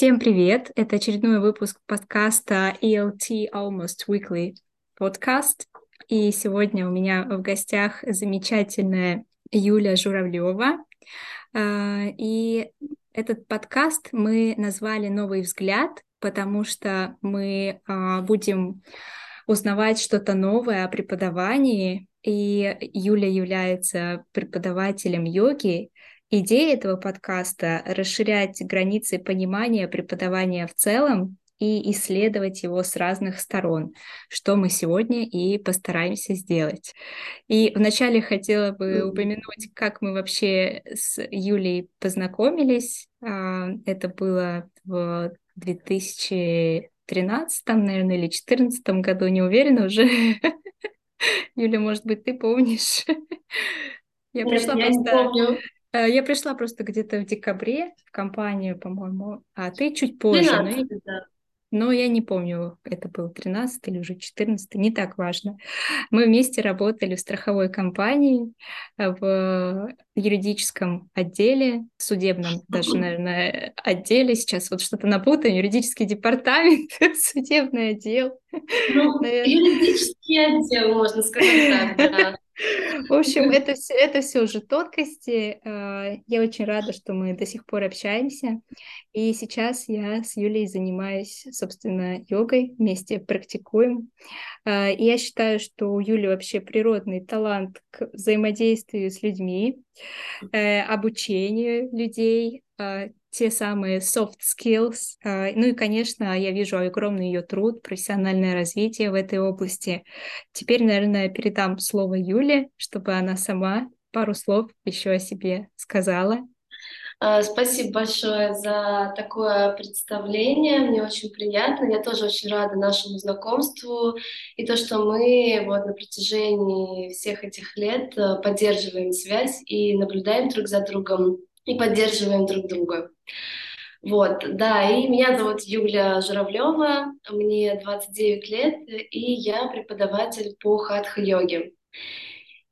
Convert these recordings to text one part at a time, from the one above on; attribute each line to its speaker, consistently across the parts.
Speaker 1: Всем привет! Это очередной выпуск подкаста ELT Almost Weekly Podcast. И сегодня у меня в гостях замечательная Юля Журавлева. А, и этот подкаст мы назвали «Новый взгляд», потому что мы а, будем узнавать что-то новое о преподавании. И Юля является преподавателем йоги, Идея этого подкаста — расширять границы понимания преподавания в целом и исследовать его с разных сторон, что мы сегодня и постараемся сделать. И вначале хотела бы упомянуть, как мы вообще с Юлей познакомились. А, это было в 2013, наверное, или 2014 году, не уверена уже. Юля, может быть, ты помнишь?
Speaker 2: Я пришла Нет, просто... Я не помню.
Speaker 1: Э, я пришла просто где-то в декабре в компанию, по-моему, а ты чуть позже.
Speaker 2: 13, но... да.
Speaker 1: Но я не помню, это был 13 или уже 14, не так важно. Мы вместе работали в страховой компании, э, в юридическом отделе, судебном даже, наверное, отделе. Сейчас вот что-то напутаю, юридический департамент, судебный отдел.
Speaker 2: Ну, юридический отдел, можно сказать так, да.
Speaker 1: В общем, это все, это все уже тонкости. А, я очень рада, что мы до сих пор общаемся. И сейчас я с Юлей занимаюсь, собственно, йогой, вместе практикуем. А, и я считаю, что у Юли вообще природный талант к взаимодействию с людьми, э, обучению людей, а, те самые soft skills. А, ну и, конечно, я вижу огромный ее труд, профессиональное развитие в этой области. Теперь, наверное, передам слово Юле, чтобы она сама пару слов еще о себе сказала.
Speaker 2: А, спасибо большое за такое представление. Мне очень приятно. Я тоже очень рада нашему знакомству и то, что мы вот на протяжении всех этих лет э, поддерживаем связь и наблюдаем друг за другом и поддерживаем друг друга. Вот, да, и меня зовут Юля Журавлева, мне 29 лет, и я преподаватель по хатха-йоге.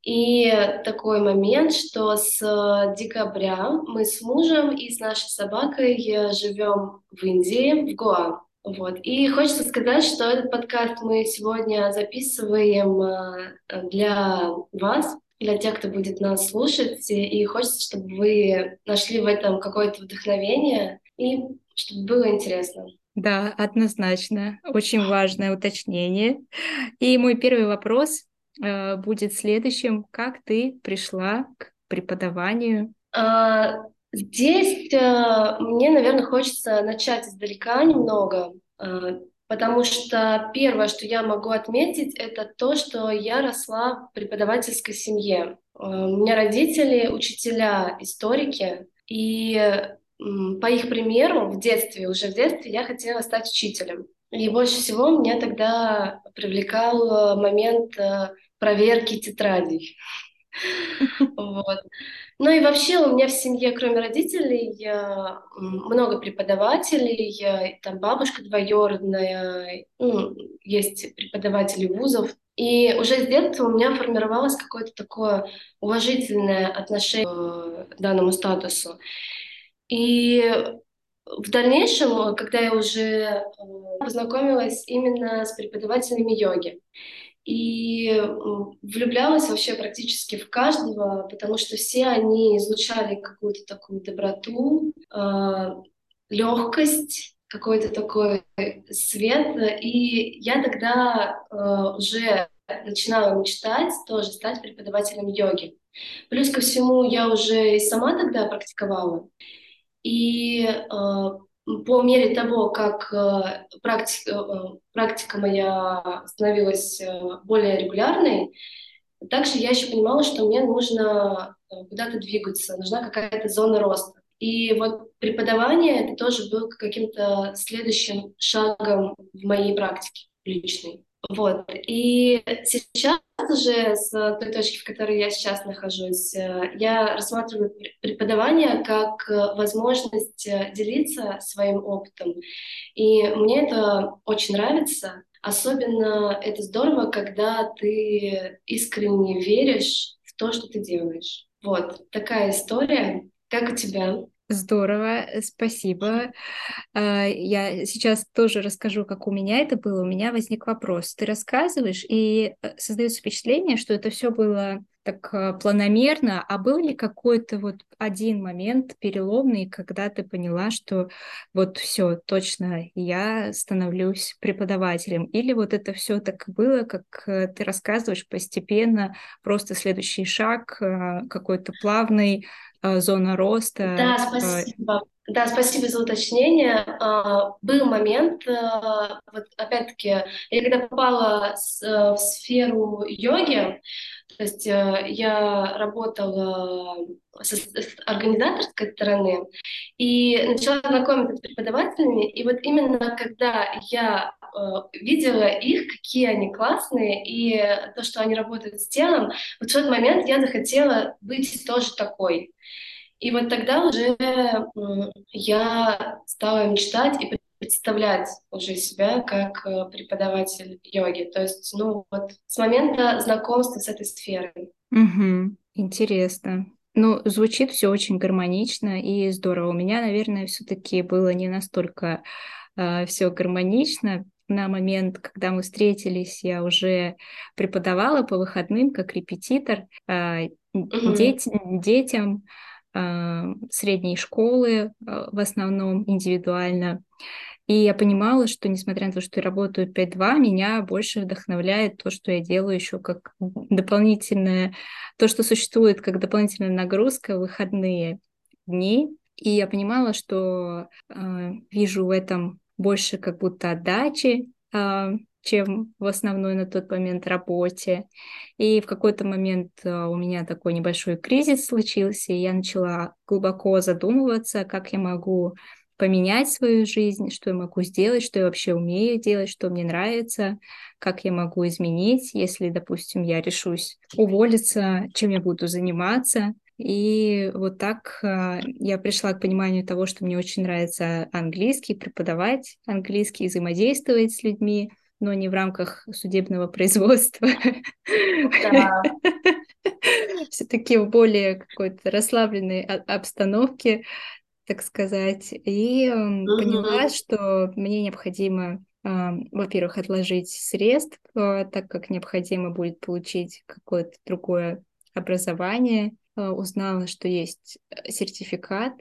Speaker 2: И такой момент, что с декабря мы с мужем и с нашей собакой живем в Индии, в Гоа. Вот. И хочется сказать, что этот подкаст мы сегодня записываем э, для вас, для тех, кто будет нас слушать, и хочется, чтобы вы нашли в этом какое-то вдохновение и чтобы было интересно.
Speaker 1: Да, однозначно. Очень важное уточнение. И мой первый вопрос э, будет следующим. Как ты пришла к преподаванию?
Speaker 2: А, здесь э, мне, наверное, хочется начать издалека немного. Э, Потому что первое, что я могу отметить, это то, что я росла в преподавательской семье. Э, у меня родители учителя, историки, и по их примеру в детстве, уже в детстве я хотела стать учителем. И больше всего меня тогда привлекал э, момент э, проверки тетрадей. Вот. Ну и вообще у меня в семье, кроме родителей, много преподавателей, там бабушка двоюродная, ну, есть преподаватели вузов. И уже с детства у меня формировалось какое-то такое уважительное отношение к данному статусу. И в дальнейшем, когда я уже э, познакомилась именно с преподавателями йоги, и влюблялась вообще практически в каждого, потому что все они излучали какую-то такую доброту, э, легкость, какой-то такой свет. И я тогда э, уже начинала мечтать тоже стать преподавателем йоги. Плюс ко всему я уже и сама тогда практиковала. И э, по мере того, как э, практика, э, практика моя становилась э, более регулярной, также я еще понимала, что мне нужно куда-то двигаться, нужна какая-то зона роста. И вот преподавание это тоже было каким-то следующим шагом в моей практике личной. Вот. И сейчас уже с той точки, в которой я сейчас нахожусь, э, я рассматриваю преподавание как э, возможность э, делиться своим опытом. И мне это очень нравится. Особенно это здорово, когда ты искренне веришь в то, что ты делаешь. Вот такая история. Как у тебя?
Speaker 1: Здорово, э, спасибо. А, я сейчас тоже расскажу, как у меня это было. У меня возник вопрос. Ты рассказываешь, и э, создается впечатление, что это все было так э, планомерно, а был ли какой-то вот один момент переломный, когда ты поняла, что вот все, точно, я становлюсь преподавателем? Или вот это все так было, как ты рассказываешь, постепенно, просто следующий шаг, какой-то плавный, зона роста?
Speaker 2: Да, спасибо. Да, спасибо за уточнение. Был момент, вот опять-таки, я когда попала в сферу йоги, то есть э, я работала с, с организаторской стороны и начала знакомиться с преподавателями. И вот именно когда я э, видела их, какие они классные, и то, что они работают с телом, вот в тот момент я захотела быть тоже такой. И вот тогда уже я стала мечтать и представлять уже себя как э, преподаватель йоги. То есть, ну вот с момента знакомства с этой сферой.
Speaker 1: Угу. Интересно. Ну, звучит все очень гармонично и здорово. У меня, наверное, все-таки было не настолько э, все гармонично. На момент, когда мы встретились, я уже преподавала по выходным как репетитор э, детям э, средней школы, э, в основном индивидуально. И я понимала, что несмотря на то, что я работаю 5-2, меня больше вдохновляет то, что я делаю еще как дополнительное, то, что существует как дополнительная нагрузка в выходные дни. И я понимала, что э, вижу в этом больше как будто отдачи, э, чем в основной на тот момент работе. И в какой-то момент э, у меня такой небольшой кризис случился, и я начала глубоко задумываться, как я могу поменять свою жизнь, что я могу сделать, что я вообще умею делать, что мне нравится, как я могу изменить, если, допустим, я решусь уволиться, чем я буду заниматься. И вот так э, я пришла к пониманию того, что мне очень нравится английский, преподавать английский, взаимодействовать с людьми, но не в рамках судебного производства. Все-таки в более какой-то расслабленной обстановке, так сказать, и поняла, что мне необходимо, э, во-первых, отложить средств, э, так как необходимо будет получить какое-то другое образование, узнала, что есть э, сертификат,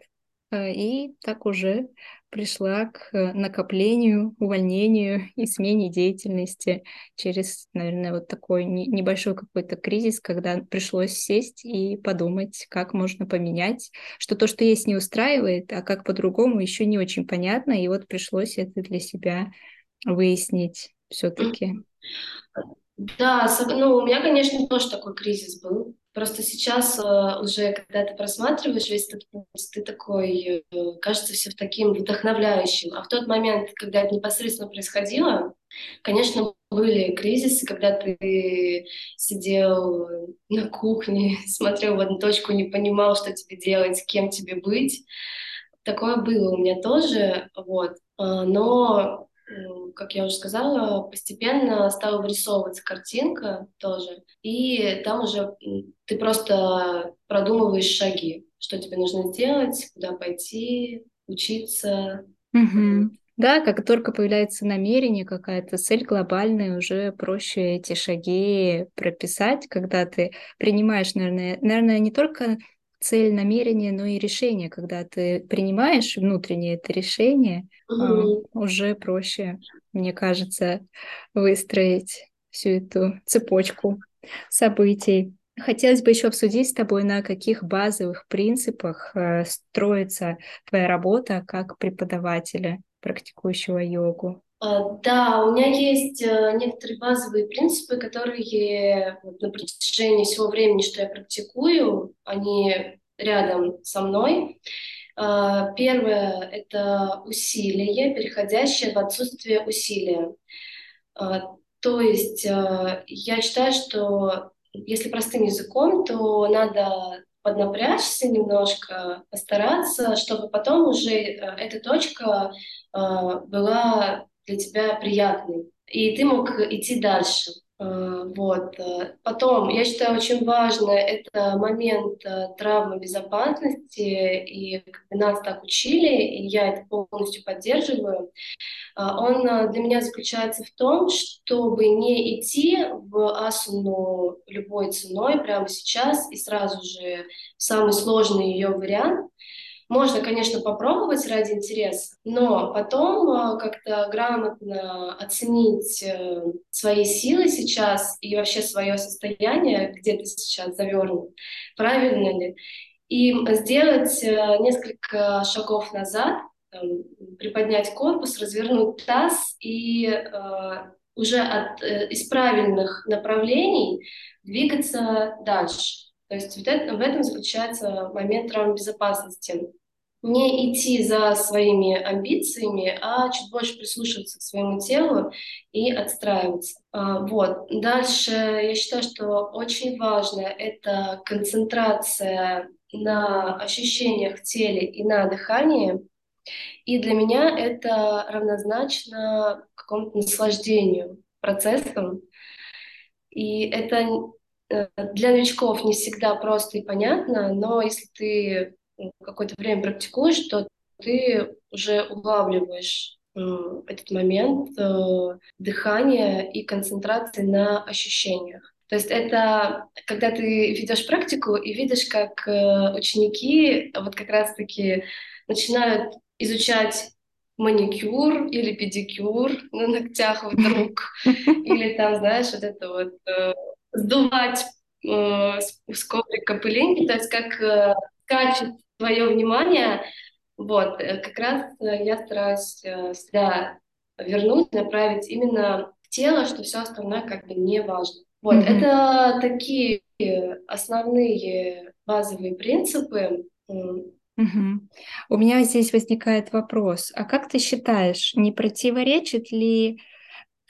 Speaker 1: э, и так уже пришла к э, накоплению, увольнению и смене деятельности через, наверное, вот такой небольшой какой-то кризис, когда пришлось сесть и подумать, как можно поменять, что то, что есть, не устраивает, а как по-другому еще не очень понятно, и вот пришлось это для себя выяснить все-таки.
Speaker 2: Да, ну, у меня, конечно, тоже такой кризис был. Просто сейчас э, уже, когда ты просматриваешь весь этот путь, ты такой, э, кажется, все таким вдохновляющим. А в тот момент, когда это непосредственно происходило, конечно, были кризисы, когда ты сидел на кухне, смотрел в одну точку, не понимал, что тебе делать, кем тебе быть. Такое было у меня тоже, вот. А, но как я уже сказала, постепенно стала вырисовываться картинка тоже, и там уже ты просто продумываешь шаги, что тебе нужно сделать, куда пойти, учиться.
Speaker 1: Угу. Да, как только появляется намерение, какая-то цель глобальная, уже проще эти шаги прописать, когда ты принимаешь, наверное, наверное, не только цель, намерение, но и решение. Когда ты принимаешь внутреннее это решение, угу. уже проще, мне кажется, выстроить всю эту цепочку событий. Хотелось бы еще обсудить с тобой, на каких базовых принципах э, строится твоя работа как преподавателя, практикующего йогу.
Speaker 2: А, да, у меня есть э, некоторые базовые принципы, которые на протяжении всего времени, что я практикую, они рядом со мной. А, первое — это усилие, переходящее в отсутствие усилия. А, то есть я считаю, что если простым языком, то надо поднапрячься немножко, постараться, чтобы потом уже э, эта точка была для тебя приятный, и ты мог идти дальше. Э, вот. Э, потом, я считаю, очень важно это момент э, травмы безопасности, и нас так учили, и я это полностью поддерживаю. Он для меня заключается в том, чтобы не идти в асуну любой ценой прямо сейчас и сразу же самый сложный ее вариант, можно, конечно, попробовать ради интереса, но потом э, как-то грамотно оценить э, свои силы сейчас и вообще свое состояние, где ты сейчас завернут, правильно ли, и сделать э, несколько шагов назад, приподнять корпус, развернуть таз и уже от, из правильных направлений двигаться дальше. То есть вот это, в этом заключается момент травм безопасности. Не идти за своими амбициями, а чуть больше прислушиваться к своему телу и отстраиваться. А, вот. Дальше я считаю, что очень важно это концентрация на ощущениях в теле и на дыхании. И для меня это равнозначно какому-то наслаждению процессом. И это для новичков не всегда просто и понятно, но если ты ну, какое-то время практикуешь, то ты уже улавливаешь этот момент э, дыхания и концентрации на ощущениях. То есть это когда ты ведешь практику и видишь, как э, ученики вот как раз-таки начинают изучать маникюр или педикюр на ногтях вдруг, или там, знаешь, вот это вот сдувать э, с, коврика пылинки, то есть как э, скачет твое внимание, вот, э, как раз э, я стараюсь э, себя вернуть, направить именно в тело, что все остальное как бы не важно. Вот, mm-hmm. это такие основные базовые принципы.
Speaker 1: Угу. У меня здесь возникает вопрос, а как ты считаешь, не противоречит ли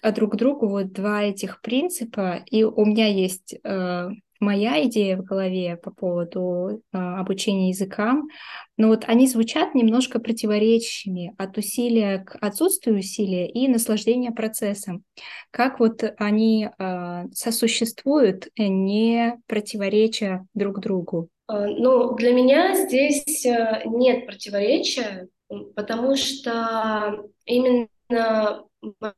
Speaker 1: а друг другу вот два этих принципа, и у меня есть э, моя идея в голове по поводу э, обучения языкам, но вот они звучат немножко противоречащими от усилия к отсутствию усилия и наслаждения процессом. Как вот они э, сосуществуют, не противореча друг другу?
Speaker 2: Э, ну, для меня здесь э, нет противоречия, потому что именно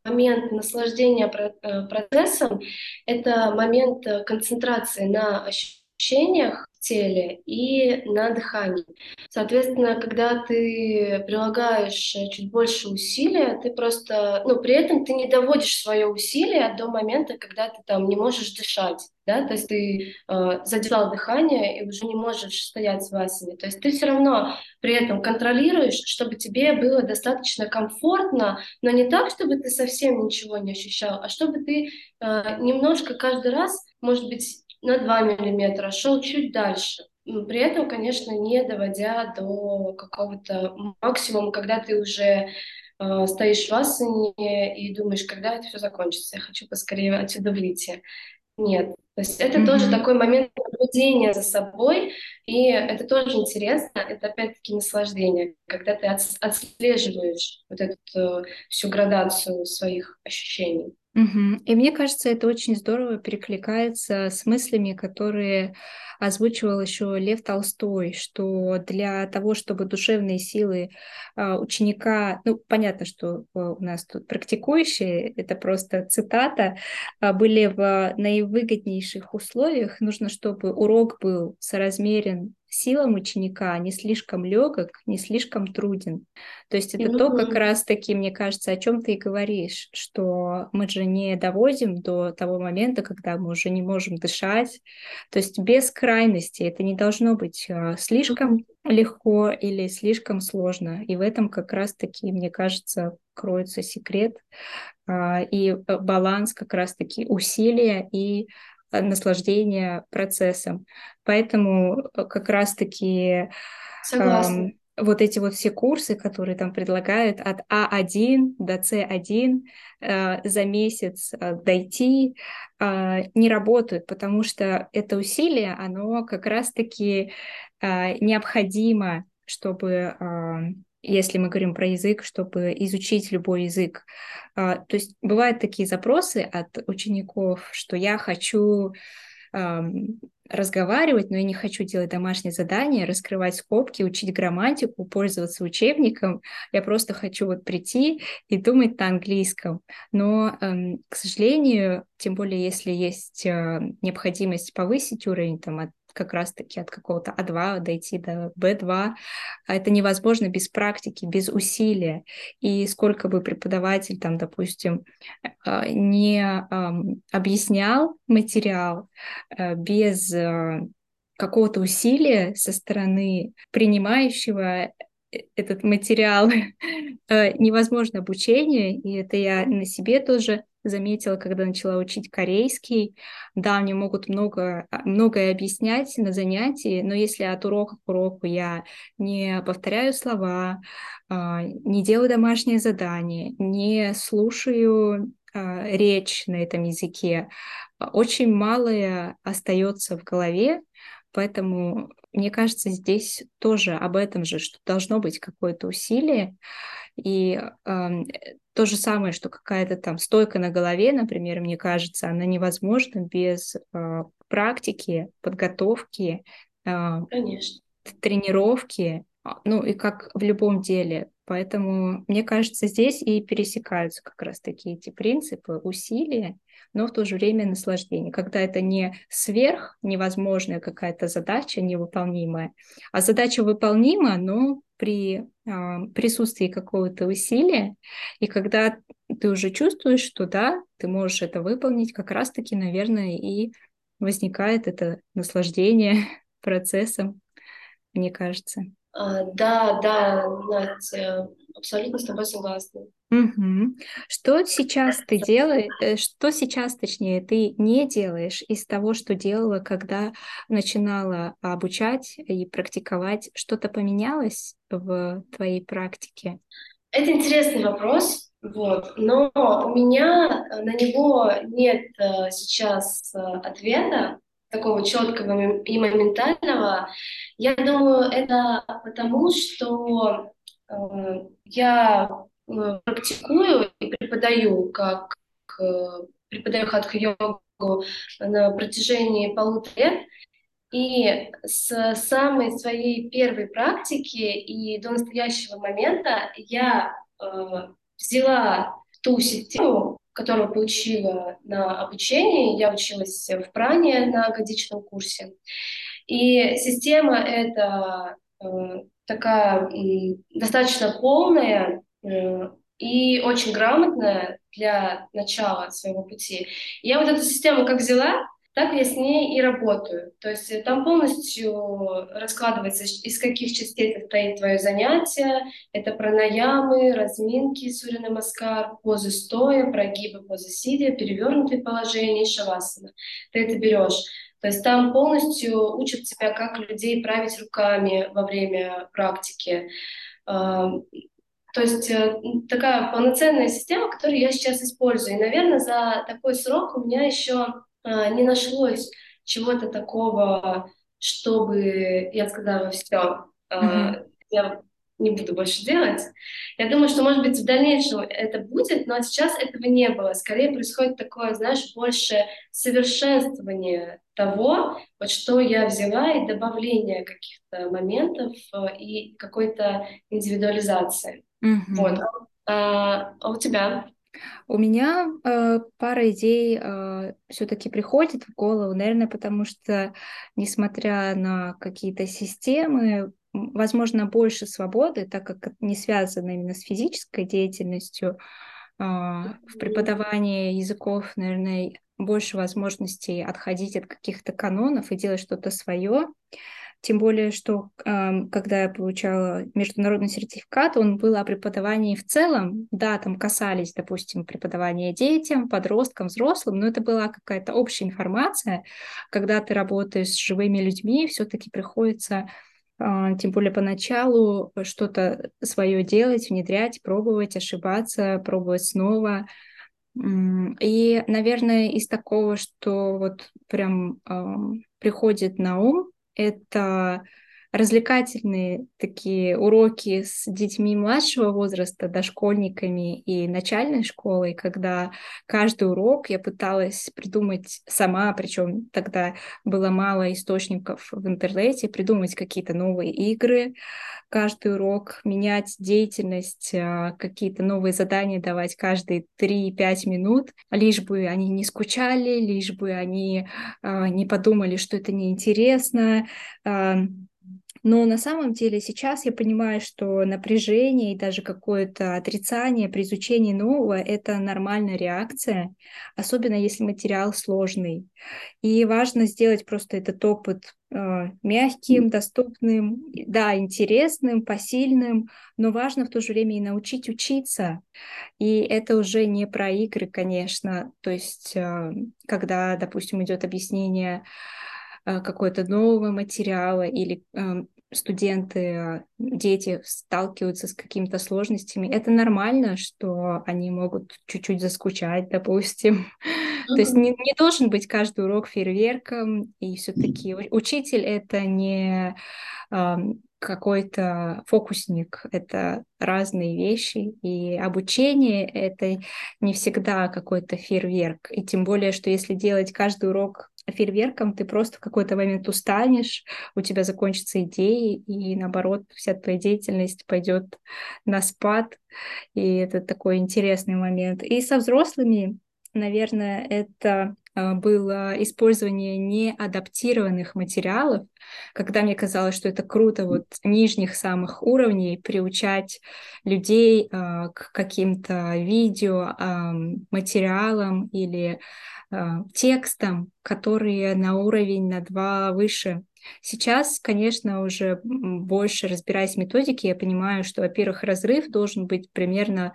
Speaker 2: момент наслаждения э, процессом — это момент э, концентрации на ощущениях теле и на дыхании. Соответственно, когда ты прилагаешь э, чуть больше усилия, ты просто, ну, при этом ты не доводишь свое усилие до момента, когда ты там не можешь дышать да, то есть ты э, задержал дыхание и уже не можешь стоять с васами. То есть ты все равно при этом контролируешь, чтобы тебе было достаточно комфортно, но не так, чтобы ты совсем ничего не ощущал, а чтобы ты э, немножко каждый раз, может быть, на 2 миллиметра шел чуть дальше. При этом, конечно, не доводя до какого-то максимума, когда ты уже э, стоишь в асане и думаешь, когда это все закончится, я хочу поскорее отсюда выйти. Нет. То есть это mm-hmm. тоже такой момент наблюдения за собой, и это тоже интересно, это опять-таки наслаждение, когда ты отслеживаешь вот эту э, всю градацию своих ощущений.
Speaker 1: Угу. И мне кажется, это очень здорово перекликается с мыслями, которые озвучивал еще Лев Толстой, что для того, чтобы душевные силы а, ученика, ну, понятно, что а, у нас тут практикующие, это просто цитата, а, были в наивыгоднейших условиях, нужно, чтобы урок был соразмерен силам ученика не слишком легок, не слишком труден. То есть это mm-hmm. то, как раз-таки, мне кажется, о чем ты и говоришь, что мы же не доводим до того момента, когда мы уже не можем дышать. То есть без крайности это не должно быть а, слишком mm-hmm. легко или слишком сложно. И в этом как раз-таки, мне кажется, кроется секрет а, и э, баланс как раз-таки усилия и Э, наслаждения процессом. Поэтому э, как раз-таки эм, вот эти вот все курсы, которые там предлагают от А1 до С1 э, за месяц э, дойти, э, не работают, потому что это усилие, оно как раз-таки э, необходимо, чтобы э, если мы говорим про язык, чтобы изучить любой язык. А, то есть бывают такие запросы от учеников, что я хочу разговаривать, но я не хочу делать домашние задания, раскрывать скобки, учить грамматику, пользоваться учебником. Я просто хочу вот прийти и думать на английском. Но, эм, к сожалению, тем более если есть э, необходимость повысить уровень там, от как раз-таки от какого-то А2 дойти до Б2. А это невозможно без практики, без усилия. И сколько бы преподаватель там, допустим, э, не объяснял материал э, без э, какого-то усилия со стороны принимающего этот материал невозможно обучение, и это я на себе тоже заметила, когда начала учить корейский. Да, мне могут много, а, многое объяснять на занятии, но если от урока к уроку я не повторяю слова, а, не делаю домашнее задание, не слушаю а, речь на этом языке, очень малое остается в голове, поэтому мне кажется, здесь тоже об этом же, что должно быть какое-то усилие. И э, то же самое, что какая-то там стойка на голове, например, мне кажется, она невозможна без э, практики, подготовки,
Speaker 2: э, Конечно.
Speaker 1: тренировки, ну и как в любом деле. Поэтому, мне кажется, здесь и пересекаются как раз такие эти принципы усилия но в то же время наслаждение, когда это не сверх невозможная какая-то задача невыполнимая, а задача выполнима, но при э, присутствии какого-то усилия, и когда ты уже чувствуешь, что да, ты можешь это выполнить, как раз-таки, наверное, и возникает это наслаждение процессом, мне кажется.
Speaker 2: А, да, да, Надя, абсолютно с тобой согласна.
Speaker 1: Угу. Что сейчас ты делаешь, э, что сейчас, точнее, ты не делаешь из того, что делала, когда начинала обучать и практиковать? Что-то поменялось в твоей практике?
Speaker 2: Это интересный вопрос, вот, но у меня на него нет э, сейчас э, ответа такого четкого и моментального. Я думаю, это потому, что я Э, практикую и преподаю как э, преподаю хатха-йогу на протяжении полутора лет. И с самой своей первой практики и до настоящего момента я э, взяла ту систему, которую получила на обучении. Я училась в Пране на годичном курсе. И система эта э, такая достаточно полная, Э, и очень грамотная для начала своего пути. Я вот эту систему как взяла, так я с ней и работаю. То есть э, там полностью раскладывается, из каких частей состоит твое занятие. Это пранаямы, разминки, сурина маскар, позы стоя, прогибы, позы сидя, перевернутые положения и шавасана. Ты это берешь. То есть там полностью учат тебя, как людей править руками во время практики то есть э, такая полноценная система, которую я сейчас использую. И, наверное, за такой срок у меня еще а, не нашлось чего-то такого, чтобы я сказала, все, mm-hmm. я не буду больше делать. Я думаю, что, может быть, в дальнейшем это будет, но сейчас этого не было. Скорее происходит такое, знаешь, больше совершенствование того, вот что я взяла, и добавление каких-то моментов э, и какой-то индивидуализации.
Speaker 1: Угу.
Speaker 2: Вот. А, а у тебя?
Speaker 1: У меня э, пара идей э, все-таки приходит в голову, наверное, потому что, несмотря на какие-то системы, возможно, больше свободы, так как не связано именно с физической деятельностью, э, в преподавании языков, наверное, больше возможностей отходить от каких-то канонов и делать что-то свое. Тем более, что когда я получала международный сертификат, он был о преподавании в целом. Да, там касались, допустим, преподавания детям, подросткам, взрослым, но это была какая-то общая информация. Когда ты работаешь с живыми людьми, все-таки приходится э, тем более поначалу что-то свое делать, внедрять, пробовать, ошибаться, пробовать снова. И, наверное, из такого, что вот прям э, приходит на ум, это развлекательные такие уроки с детьми младшего возраста, дошкольниками и начальной школой, когда каждый урок я пыталась придумать сама, причем тогда было мало источников в интернете, придумать какие-то новые игры, каждый урок, менять деятельность, а, какие-то новые задания давать каждые 3-5 минут, лишь бы они не скучали, лишь бы они а, не подумали, что это неинтересно. Но на самом деле сейчас я понимаю, что напряжение и даже какое-то отрицание при изучении нового — это нормальная реакция, особенно если материал сложный. И важно сделать просто этот опыт э, мягким, доступным, да, интересным, посильным, но важно в то же время и научить учиться. И это уже не про игры, конечно. То есть, э, когда, допустим, идет объяснение Э, какой-то нового материала или эм, студенты, дети сталкиваются с какими-то сложностями, это нормально, что они могут чуть-чуть заскучать, допустим. Mm-hmm. То есть не, не должен быть каждый урок фейерверком, и все-таки учитель это не э, какой-то фокусник, это разные вещи, и обучение это не всегда какой-то фейерверк, и тем более, что если делать каждый урок фейерверком ты просто в какой-то момент устанешь, у тебя закончатся идеи, и наоборот, вся твоя деятельность пойдет на спад, и это такой интересный момент. И со взрослыми, наверное, это было использование неадаптированных материалов, когда мне казалось, что это круто вот нижних самых уровней приучать людей э, к каким-то видео, э, материалам или а, текстам, которые на уровень на два выше. Сейчас, конечно, уже больше разбираясь в методике, я понимаю, что, во-первых, разрыв должен быть примерно а,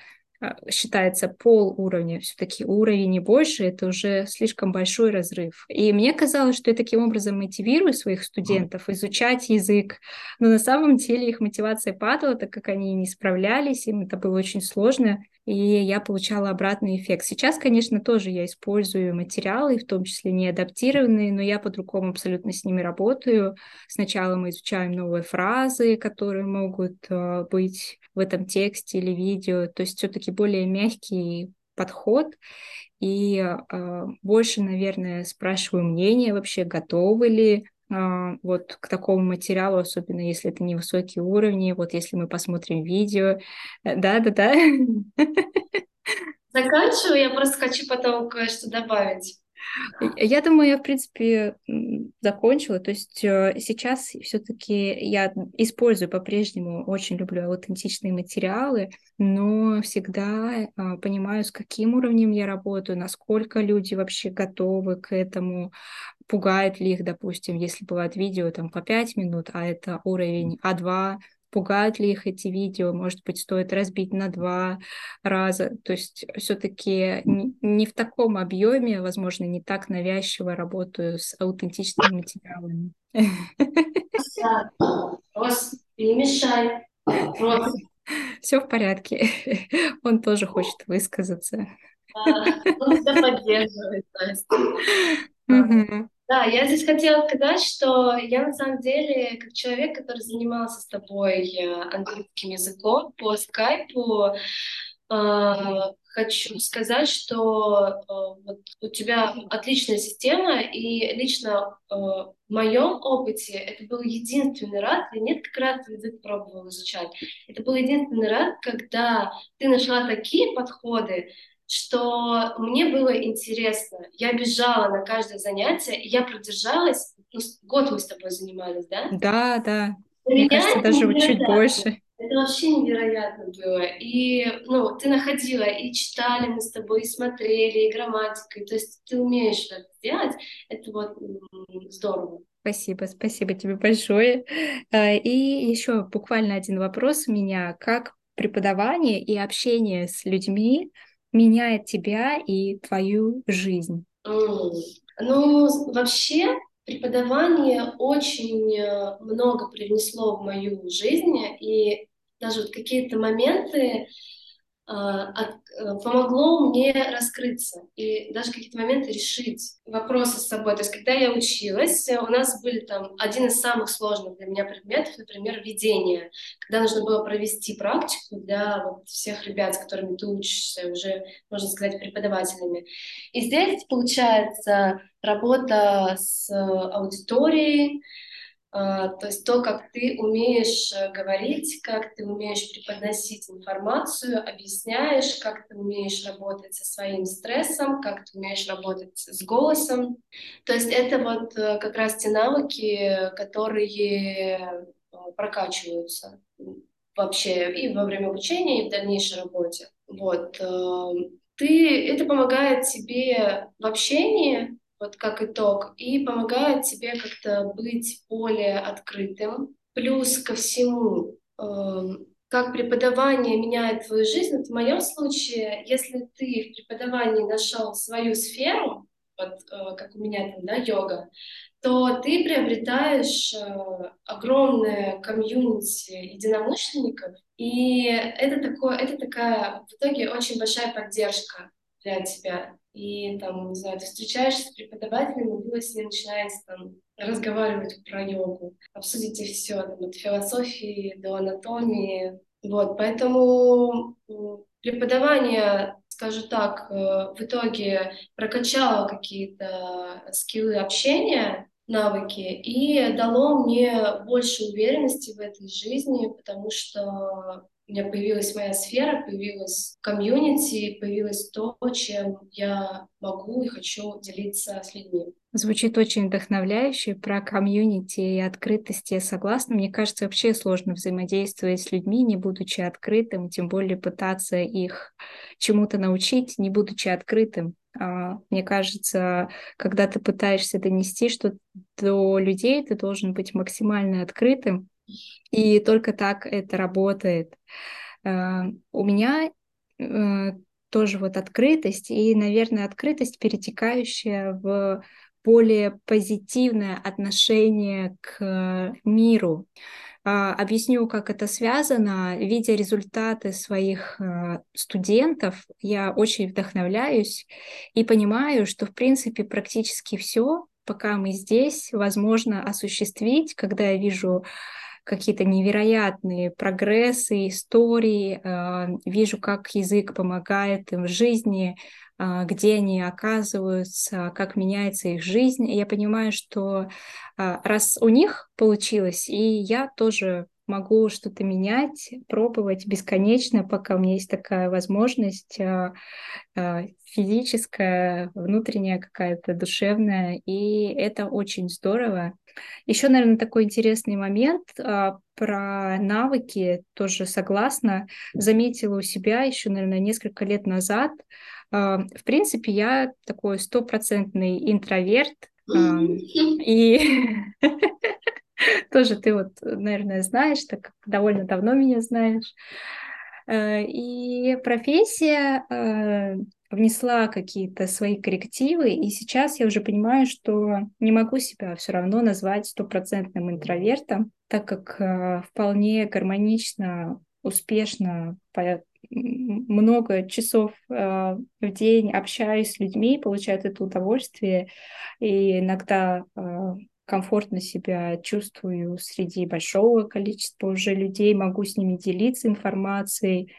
Speaker 1: считается пол уровня, все-таки уровень и больше, это уже слишком большой разрыв. И мне казалось, что я таким образом мотивирую своих студентов изучать язык, но на самом деле их мотивация падала, так как они не справлялись, им это было очень сложно, и я получала обратный эффект. Сейчас, конечно, тоже я использую материалы, в том числе не адаптированные, но я по-другому абсолютно с ними работаю. Сначала мы изучаем новые фразы, которые могут э, быть в этом тексте или видео, то есть все-таки более мягкий подход и э, больше, наверное, спрашиваю мнение вообще, готовы ли а, вот к такому материалу, особенно если это невысокие уровни, вот если мы посмотрим видео. Э, да-да-да.
Speaker 2: Заканчиваю, я просто хочу потом кое-что добавить.
Speaker 1: Я думаю, я, в принципе, закончила. То есть э, сейчас все-таки я использую по-прежнему, очень люблю аутентичные материалы, но всегда а, понимаю, с каким уровнем я работаю, насколько люди вообще готовы к этому, пугает ли их, допустим, если бывает видео там по 5 минут, а это уровень А2, пугают ли их эти видео, может быть, стоит разбить на два раза. То есть все-таки не в таком объеме, возможно, не так навязчиво работаю с аутентичными материалами.
Speaker 2: Рос, не мешай. Рос.
Speaker 1: Все в порядке. Он тоже хочет высказаться.
Speaker 2: Он тебя поддерживает, Настя. Да, я здесь хотела сказать, что я на самом деле, как человек, который занимался с тобой э, английским языком по скайпу, э, хочу сказать, что э, вот у тебя отличная система, и лично в моем опыте это был единственный раз, я несколько раз язык пробовала изучать, это был единственный раз, когда ты нашла такие подходы, что мне было интересно. Я бежала на каждое занятие, и я продержалась. Ну, год мы с тобой занимались, да?
Speaker 1: Да, да. Мне кажется, даже чуть больше.
Speaker 2: Это вообще невероятно было. И, ну, ты находила, и читали мы с тобой, и смотрели, и грамматикой. То есть ты умеешь это сделать. Это вот здорово.
Speaker 1: Спасибо, спасибо тебе большое. А, и еще буквально один вопрос у меня. Как преподавание и общение с людьми меняет тебя и твою жизнь?
Speaker 2: Ну, вообще, преподавание очень э, много привнесло в мою жизнь, и даже вот какие-то моменты, помогло мне раскрыться и даже какие-то моменты решить вопросы с собой. То есть, когда я училась, у нас были там один из самых сложных для меня предметов, например, ведение, когда нужно было провести практику для вот всех ребят, с которыми ты учишься, уже, можно сказать, преподавателями. И здесь, получается, работа с аудиторией, а, то есть то, как ты умеешь э, говорить, как ты умеешь преподносить информацию, объясняешь, как ты умеешь работать со своим стрессом, как ты умеешь работать с голосом. То есть это вот э, как раз те навыки, которые э, прокачиваются вообще и во время обучения, и в дальнейшей работе. Вот. Ты, это помогает тебе в общении, вот как итог, и помогает тебе как-то быть более открытым. Плюс ко всему, э, как преподавание меняет твою жизнь, вот в моем случае, если ты в преподавании нашел свою сферу, вот э, как у меня там, да, йога, то ты приобретаешь э, огромное комьюнити единомышленников, и это, такое, это такая в итоге очень большая поддержка для тебя и там, не знаю, ты встречаешься с преподавателем, и вы с ним начинаете там разговаривать про йогу, обсудите все, там, от философии до анатомии. Вот, поэтому преподавание, скажу так, э, в итоге прокачало какие-то скиллы общения, навыки и дало мне больше уверенности в этой жизни, потому что у меня появилась моя сфера, появилась комьюнити, появилось то, чем я могу и хочу делиться с людьми.
Speaker 1: Звучит очень вдохновляюще про комьюнити и открытость. Я согласна. Мне кажется, вообще сложно взаимодействовать с людьми, не будучи открытым, тем более пытаться их чему-то научить, не будучи открытым. А, мне кажется, когда ты пытаешься донести что-то до людей, ты должен быть максимально открытым, и только так это работает. Э, у меня э, тоже вот открытость и, наверное, открытость, перетекающая в более позитивное отношение к миру. А, объясню, как это связано. Видя результаты своих э, студентов, я очень вдохновляюсь и понимаю, что, в принципе, практически все, пока мы здесь, возможно осуществить, когда я вижу какие-то невероятные прогрессы, истории, а, вижу, как язык помогает им в жизни, а, где они оказываются, как меняется их жизнь. Я понимаю, что а, раз у них получилось, и я тоже могу что-то менять, пробовать бесконечно, пока у меня есть такая возможность физическая, внутренняя какая-то, душевная, и это очень здорово. Еще, наверное, такой интересный момент а, про навыки, тоже согласна, заметила у себя еще, наверное, несколько лет назад. А, в принципе, я такой стопроцентный интроверт, а, и тоже ты вот, наверное, знаешь, так как довольно давно меня знаешь. Э, и профессия э, внесла какие-то свои коррективы, и сейчас я уже понимаю, что не могу себя все равно назвать стопроцентным интровертом, так как э, вполне гармонично, успешно много часов в день общаюсь с людьми, получаю это удовольствие, и иногда комфортно себя чувствую среди большого количества уже людей, могу с ними делиться информацией,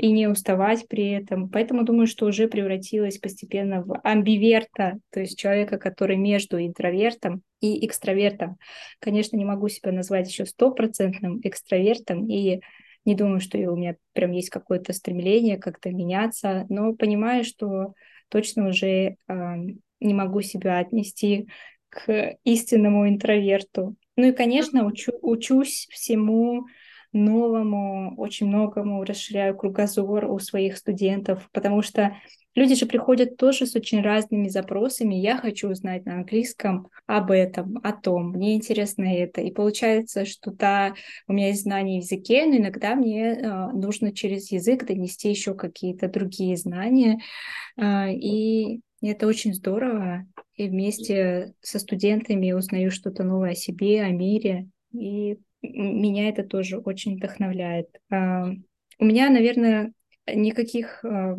Speaker 1: и не уставать при этом. Поэтому думаю, что уже превратилась постепенно в амбиверта, то есть человека, который между интровертом и экстравертом. Конечно, не могу себя назвать еще стопроцентным экстравертом, и не думаю, что у меня прям есть какое-то стремление как-то меняться, но понимаю, что точно уже э, не могу себя отнести к истинному интроверту. Ну и, конечно, учу, учусь всему новому, очень многому расширяю кругозор у своих студентов, потому что люди же приходят тоже с очень разными запросами. Я хочу узнать на английском об этом, о том, мне интересно это. И получается, что да, у меня есть знания в языке, но иногда мне э, нужно через язык донести еще какие-то другие знания. Э, и это очень здорово. И вместе со студентами узнаю что-то новое о себе, о мире. И меня это тоже очень вдохновляет. А, у меня, наверное, никаких а,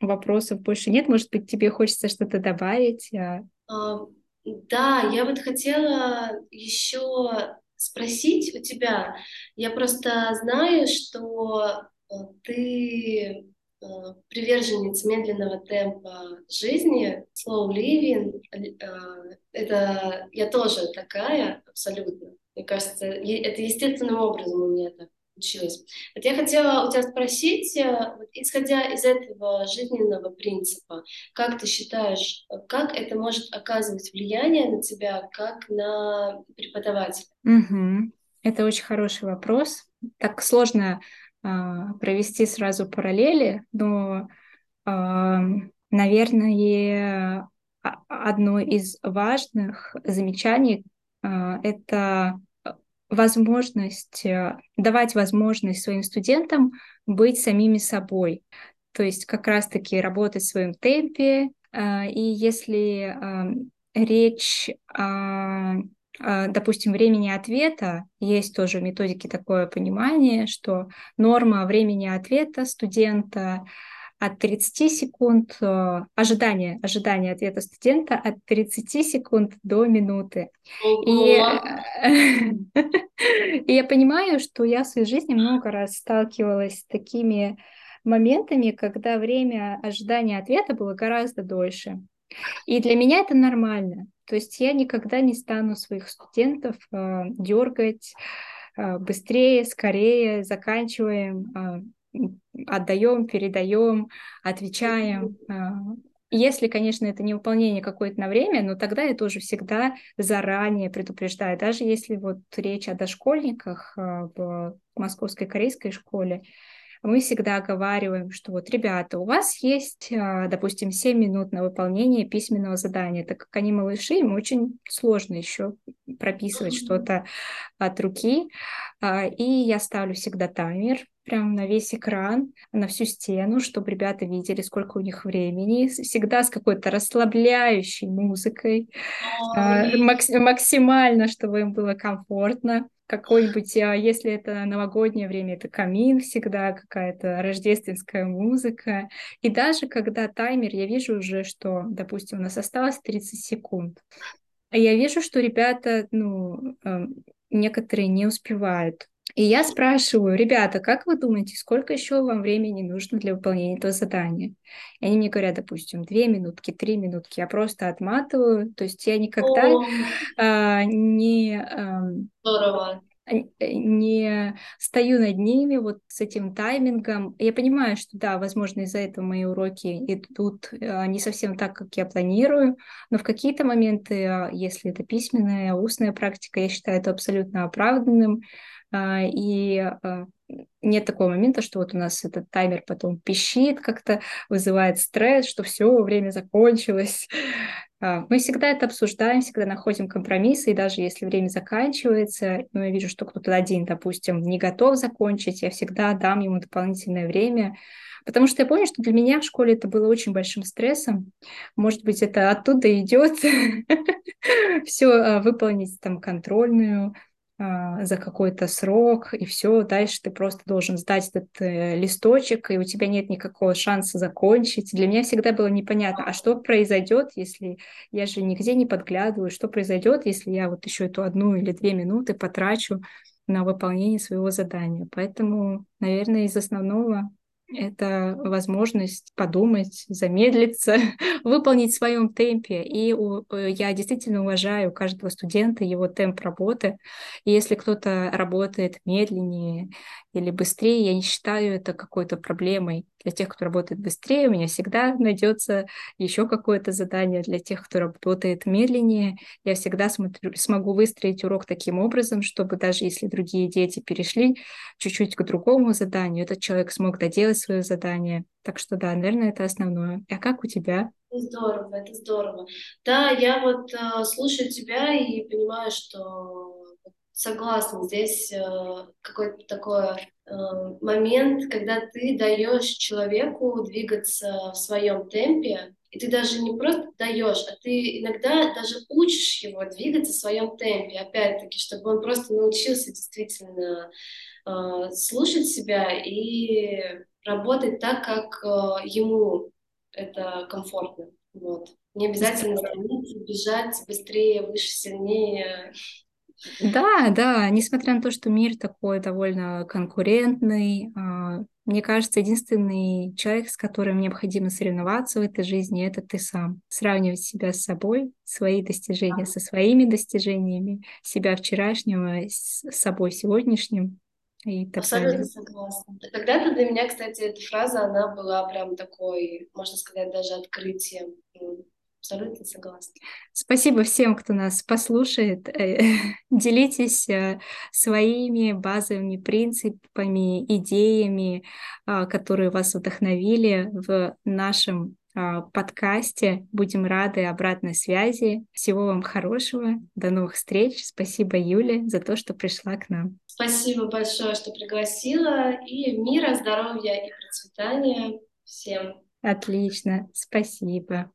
Speaker 1: вопросов больше нет. Может быть, тебе хочется что-то добавить? А,
Speaker 2: да, я вот хотела еще спросить у тебя. Я просто знаю, что э, ты э, приверженец медленного темпа жизни, slow living. Э, это я тоже такая абсолютно. Мне кажется, это естественным образом у меня так училась. Вот я хотела у тебя спросить, э, вот, исходя из этого жизненного принципа, как ты считаешь, как это может оказывать влияние на тебя, как на преподавателя?
Speaker 1: Угу. Это очень хороший вопрос. Так сложно э, провести сразу параллели, но, э, наверное, одно из важных замечаний э, это возможность, э, давать возможность своим студентам быть самими собой. То есть как раз-таки работать в своем темпе. Э, и если речь допустим, времени ответа, есть тоже в методике такое понимание, что норма времени ответа студента от 30 секунд, э, ожидание, ожидание ответа студента от 30 секунд до минуты. И, и я понимаю, что я в своей жизни много раз сталкивалась с такими моментами, когда время ожидания ответа было гораздо дольше. И для меня это нормально. То есть я никогда не стану своих студентов э, дергать э, быстрее, скорее, заканчиваем. Э, отдаем, передаем, отвечаем. А, если, конечно, это не выполнение какое-то на время, но тогда я тоже всегда заранее предупреждаю. Даже если вот речь о дошкольниках а, в Московской корейской школе, мы всегда оговариваем, что вот, ребята, у вас есть, а, допустим, 7 минут на выполнение письменного задания, так как они малыши, им очень сложно еще прописывать что-то от руки. И я ставлю всегда таймер, прям на весь экран, на всю стену, чтобы ребята видели, сколько у них времени, всегда с какой-то расслабляющей музыкой, э, максимально, чтобы им было комфортно. Какой-нибудь, а, если это новогоднее время, это камин всегда, какая-то рождественская музыка. И даже когда таймер, я вижу уже, что, допустим, у нас осталось 30 секунд, а я вижу, что ребята, ну, эм, некоторые не успевают и я спрашиваю, ребята, как вы думаете, сколько еще вам времени нужно для выполнения этого задания? И они мне говорят, допустим, две минутки, три минутки. Я просто отматываю. То есть я никогда а, не... А,
Speaker 2: Здорово
Speaker 1: не стою над ними вот с этим таймингом. Я понимаю, что да, возможно, из-за этого мои уроки идут а, не совсем так, как я планирую, но в какие-то моменты, а, если это письменная, устная практика, я считаю это абсолютно оправданным. А, и а, нет такого момента, что вот у нас этот таймер потом пищит, как-то вызывает стресс, что все, время закончилось. А, мы всегда это обсуждаем, всегда находим компромиссы, и даже если время заканчивается, ну, я вижу, что кто-то один, допустим, не готов закончить, я всегда дам ему дополнительное время, потому что я помню, что для меня в школе это было очень большим стрессом. Может быть, это оттуда идет все выполнить там контрольную, а, за какой-то срок, и все, дальше ты просто должен сдать этот э, листочек, и у тебя нет никакого шанса закончить. Для меня всегда было непонятно, а что произойдет, если я же нигде не подглядываю, что произойдет, если я вот еще эту одну или две минуты потрачу на выполнение своего задания. Поэтому, наверное, из основного это возможность подумать, замедлиться, выполнить в своем темпе. И у, э, я действительно уважаю каждого студента, его темп работы. И если кто-то работает медленнее или быстрее, я не считаю это какой-то проблемой. Для тех, кто работает быстрее, у меня всегда найдется еще какое-то задание. Для тех, кто работает медленнее, я всегда смотрю, смогу выстроить урок таким образом, чтобы даже если другие дети перешли чуть-чуть к другому заданию, этот человек смог доделать свое задание. Так что да, наверное, это основное. А как у тебя?
Speaker 2: Здорово, это здорово. Да, я вот э, слушаю тебя и понимаю, что согласна, здесь э, какой-то такой э, момент, когда ты даешь человеку двигаться в своем темпе, и ты даже не просто даешь, а ты иногда даже учишь его двигаться в своем темпе, опять-таки, чтобы он просто научился действительно э, слушать себя и работать так, как э, ему это комфортно. Вот. Не обязательно стремиться, бежать быстрее, выше, сильнее.
Speaker 1: Да, да, несмотря на то, что мир такой довольно конкурентный, а, мне кажется, единственный человек, с которым необходимо соревноваться в этой жизни, это ты сам. Сравнивать себя с собой, свои достижения со своими достижениями, себя вчерашнего с собой сегодняшним. И так
Speaker 2: Абсолютно
Speaker 1: далее.
Speaker 2: согласна. Когда-то для меня, кстати, эта фраза, она была прям такой, можно сказать, даже открытием. Абсолютно согласна.
Speaker 1: Спасибо всем, кто нас послушает. Делитесь э, своими базовыми принципами, идеями, а, которые вас вдохновили в нашем а, подкасте. Будем рады обратной связи. Всего вам хорошего. До новых встреч. Спасибо, Юле, за то, что пришла к нам.
Speaker 2: Спасибо большое, что пригласила. И мира, здоровья и процветания всем.
Speaker 1: Отлично. Спасибо.